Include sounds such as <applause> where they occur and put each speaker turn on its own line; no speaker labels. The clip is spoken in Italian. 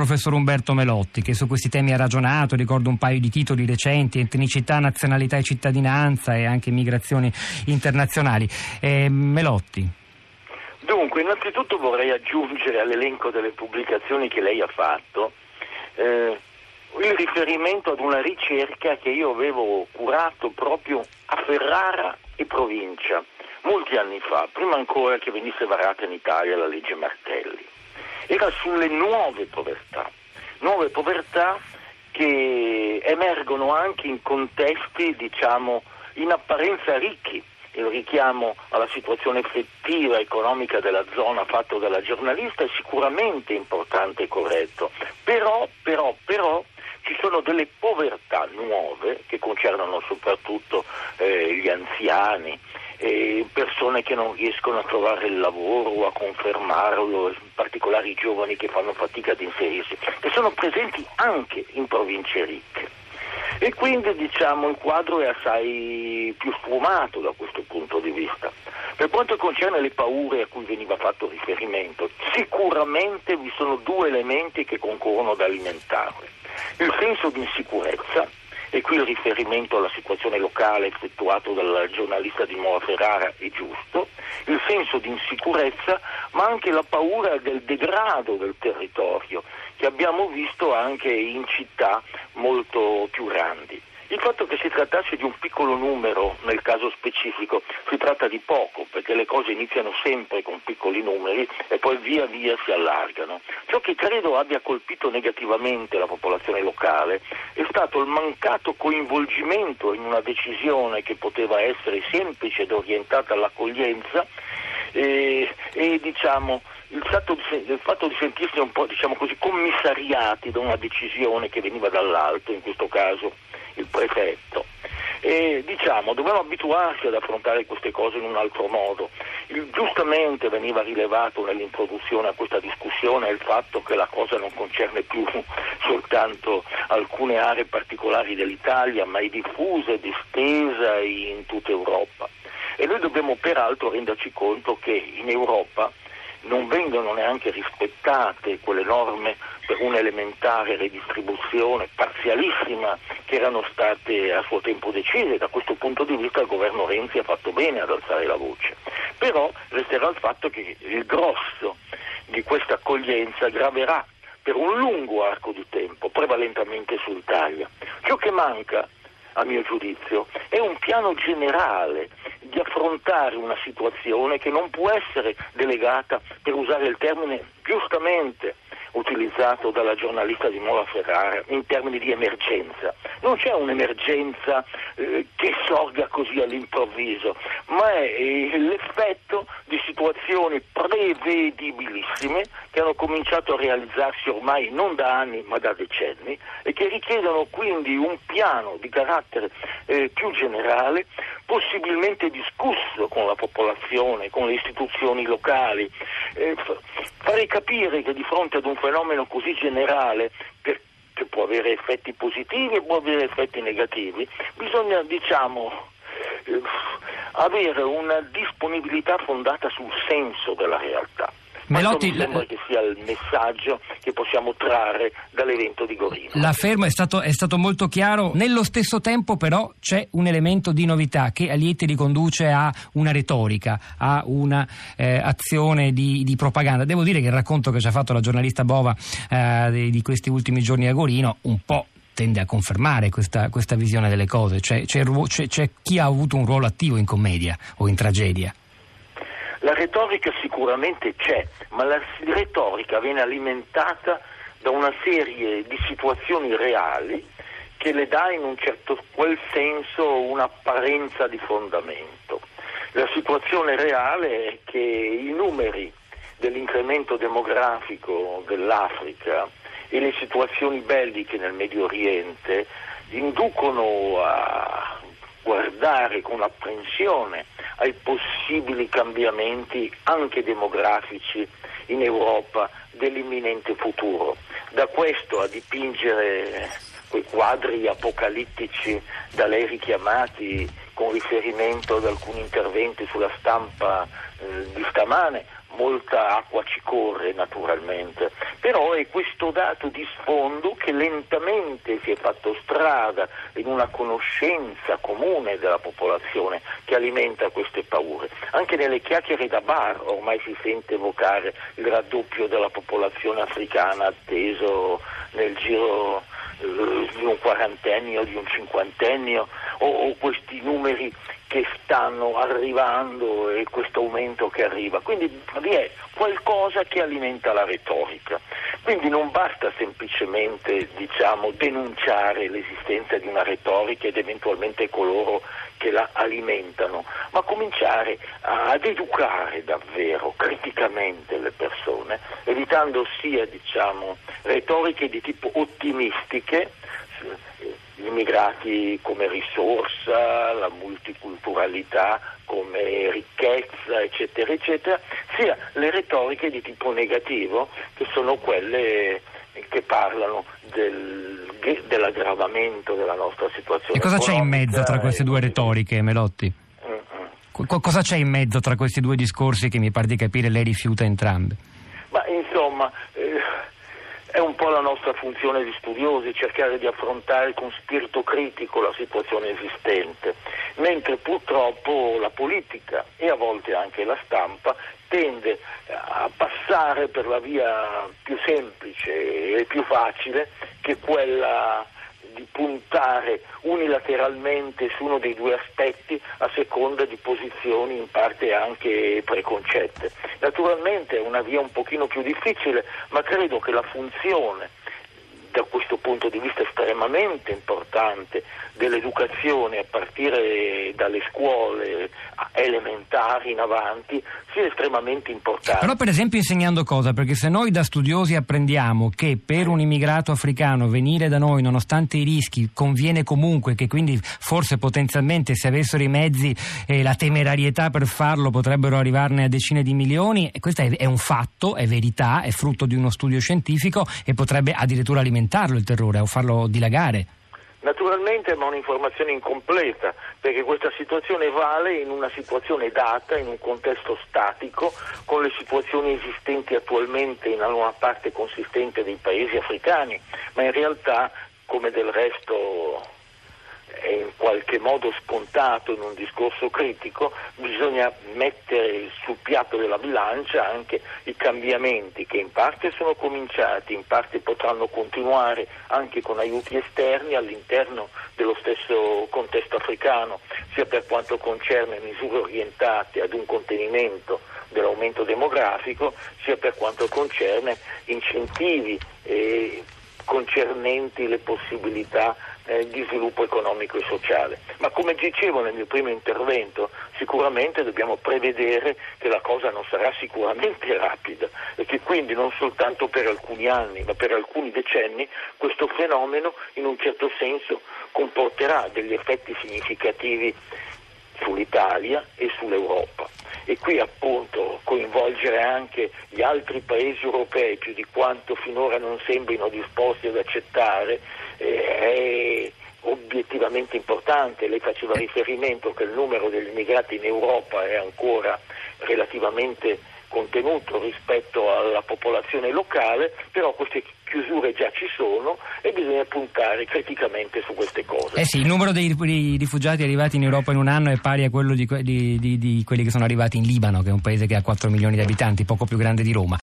Professor Umberto Melotti, che su questi temi ha ragionato, ricordo un paio di titoli recenti, etnicità, nazionalità e cittadinanza e anche migrazioni internazionali. Eh, Melotti.
Dunque, innanzitutto vorrei aggiungere all'elenco delle pubblicazioni che lei ha fatto eh, il riferimento ad una ricerca che io avevo curato proprio a Ferrara e provincia, molti anni fa, prima ancora che venisse varata in Italia la legge Martelli era sulle nuove povertà, nuove povertà che emergono anche in contesti, diciamo, in apparenza ricchi. Il richiamo alla situazione effettiva economica della zona fatto dalla giornalista è sicuramente importante e corretto, però, però, però ci sono delle povertà nuove che concernono soprattutto eh, gli anziani, eh, persone che non riescono a trovare il lavoro o a confermarlo, in particolare i giovani che fanno fatica ad inserirsi, che sono presenti anche in province ricche. E quindi diciamo il quadro è assai più sfumato da questo punto di vista. Per quanto concerne le paure a cui veniva fatto riferimento, sicuramente vi sono due elementi che concorrono ad alimentarle. Il senso di insicurezza, e qui il riferimento alla situazione locale effettuato dal giornalista di Mora Ferrara è giusto, il senso di insicurezza ma anche la paura del degrado del territorio che abbiamo visto anche in città molto più grandi. Il fatto che si trattasse di un piccolo numero nel caso specifico si tratta di poco perché le cose iniziano sempre con piccoli numeri e poi via via si allargano. Ciò che credo abbia colpito negativamente la popolazione locale è stato il mancato coinvolgimento in una decisione che poteva essere semplice ed orientata all'accoglienza e, e diciamo, il fatto, di, il fatto, di, sentirsi un po' diciamo così, commissariati da una decisione che veniva dall'alto, in questo caso il prefetto. E diciamo, dobbiamo abituarsi ad affrontare queste cose in un altro modo. Il, giustamente veniva rilevato nell'introduzione a questa discussione il fatto che la cosa non concerne più <laughs> soltanto alcune aree particolari dell'Italia, ma è diffusa e distesa in tutta Europa. E noi dobbiamo peraltro renderci conto che in Europa non vengono neanche rispettate quelle norme per un'elementare redistribuzione parzialissima che erano state a suo tempo decise. Da questo punto di vista il governo Renzi ha fatto bene ad alzare la voce. Però resterà il fatto che il grosso di questa accoglienza graverà per un lungo arco di tempo, prevalentemente sull'Italia. Ciò che manca a mio giudizio, è un piano generale di affrontare una situazione che non può essere delegata, per usare il termine giustamente utilizzato dalla giornalista di Mora Ferrara in termini di emergenza. Non c'è un'emergenza eh, che sorga così all'improvviso, ma è eh, l'effetto di situazioni prevedibilissime che hanno cominciato a realizzarsi ormai non da anni ma da decenni e che richiedono quindi un piano di carattere eh, più generale, possibilmente discusso con la popolazione, con le istituzioni locali, eh, farei capire che di fronte ad un fenomeno così generale per, che può avere effetti positivi e può avere effetti negativi, bisogna diciamo eh, avere una disponibilità fondata sul senso della realtà. Melotti, mi sembra che sia il messaggio che possiamo trarre dall'evento di Gorino.
La fermo è stato, è stato molto chiaro, nello stesso tempo però c'è un elemento di novità che a Lieti riconduce a una retorica, a un'azione eh, di, di, propaganda. Devo dire che il racconto che ci ha fatto la giornalista Bova eh, di, di questi ultimi giorni a Gorino un po' tende a confermare questa, questa visione delle cose, cioè, c'è, c'è, c'è chi ha avuto un ruolo attivo in commedia o in tragedia.
Retorica sicuramente c'è, ma la retorica viene alimentata da una serie di situazioni reali che le dà in un certo quel senso un'apparenza di fondamento. La situazione reale è che i numeri dell'incremento demografico dell'Africa e le situazioni belliche nel Medio Oriente inducono a guardare con apprensione ai possibili cambiamenti anche demografici in Europa dell'imminente futuro. Da questo a dipingere quei quadri apocalittici da lei richiamati con riferimento ad alcuni interventi sulla stampa eh, di stamane, molta acqua ci corre naturalmente, però è questo dato di sfondo che lentamente si è fatto strada in una conoscenza comune della popolazione che alimenta queste paure. Anche nelle chiacchiere da bar ormai si sente evocare il raddoppio della popolazione africana atteso nel giro eh, di un quarantennio, di un cinquantennio o, o questi numeri che stanno arrivando e questo aumento che arriva. Quindi vi è qualcosa che alimenta la retorica. Quindi non basta semplicemente diciamo, denunciare l'esistenza di una retorica ed eventualmente coloro che la alimentano, ma cominciare ad educare davvero criticamente le persone, evitando sia diciamo, retoriche di tipo ottimistiche immigrati come risorsa, la multiculturalità come ricchezza, eccetera, eccetera, sia le retoriche di tipo negativo, che sono quelle che parlano del, dell'aggravamento della nostra situazione.
E cosa c'è in mezzo tra queste due retoriche, Melotti? Mm-hmm. cosa c'è in mezzo tra questi due discorsi che mi pare di capire lei rifiuta entrambi?
Ma insomma, è un po' la nostra funzione di studiosi cercare di affrontare con spirito critico la situazione esistente, mentre purtroppo la politica e a volte anche la stampa tende a passare per la via più semplice e più facile che quella puntare unilateralmente su uno dei due aspetti a seconda di posizioni in parte anche preconcette. Naturalmente è una via un pochino più difficile, ma credo che la funzione da questo punto di vista estremamente importante dell'educazione a partire dalle scuole elementari in avanti sia estremamente importante.
Però per esempio insegnando cosa? Perché se noi da studiosi apprendiamo che per un immigrato africano venire da noi nonostante i rischi conviene comunque, che quindi forse potenzialmente se avessero i mezzi e la temerarietà per farlo potrebbero arrivarne a decine di milioni, questo è, è un fatto, è verità, è frutto di uno studio scientifico e potrebbe addirittura alimentarlo il terrore o farlo dilagare.
Naturalmente è un'informazione incompleta perché questa situazione vale in una situazione data, in un contesto statico, con le situazioni esistenti attualmente in una parte consistente dei paesi africani, ma in realtà, come del resto qualche modo scontato in un discorso critico, bisogna mettere sul piatto della bilancia anche i cambiamenti che in parte sono cominciati, in parte potranno continuare anche con aiuti esterni all'interno dello stesso contesto africano, sia per quanto concerne misure orientate ad un contenimento dell'aumento demografico, sia per quanto concerne incentivi concernenti le possibilità eh, di sviluppo economico e sociale. Ma come dicevo nel mio primo intervento, sicuramente dobbiamo prevedere che la cosa non sarà sicuramente <laughs> rapida e che quindi non soltanto per alcuni anni, ma per alcuni decenni questo fenomeno in un certo senso comporterà degli effetti significativi sull'Italia e sull'Europa e qui appunto coinvolgere anche gli altri paesi europei più di quanto finora non sembrino disposti ad accettare è obiettivamente importante. Lei faceva riferimento che il numero degli immigrati in Europa è ancora relativamente contenuto rispetto alla popolazione locale, però queste chiusure già ci sono e bisogna puntare criticamente su queste cose.
Eh sì, il numero dei rifugiati arrivati in Europa in un anno è pari a quello di, di, di, di quelli che sono arrivati in Libano, che è un paese che ha 4 milioni di abitanti, poco più grande di Roma.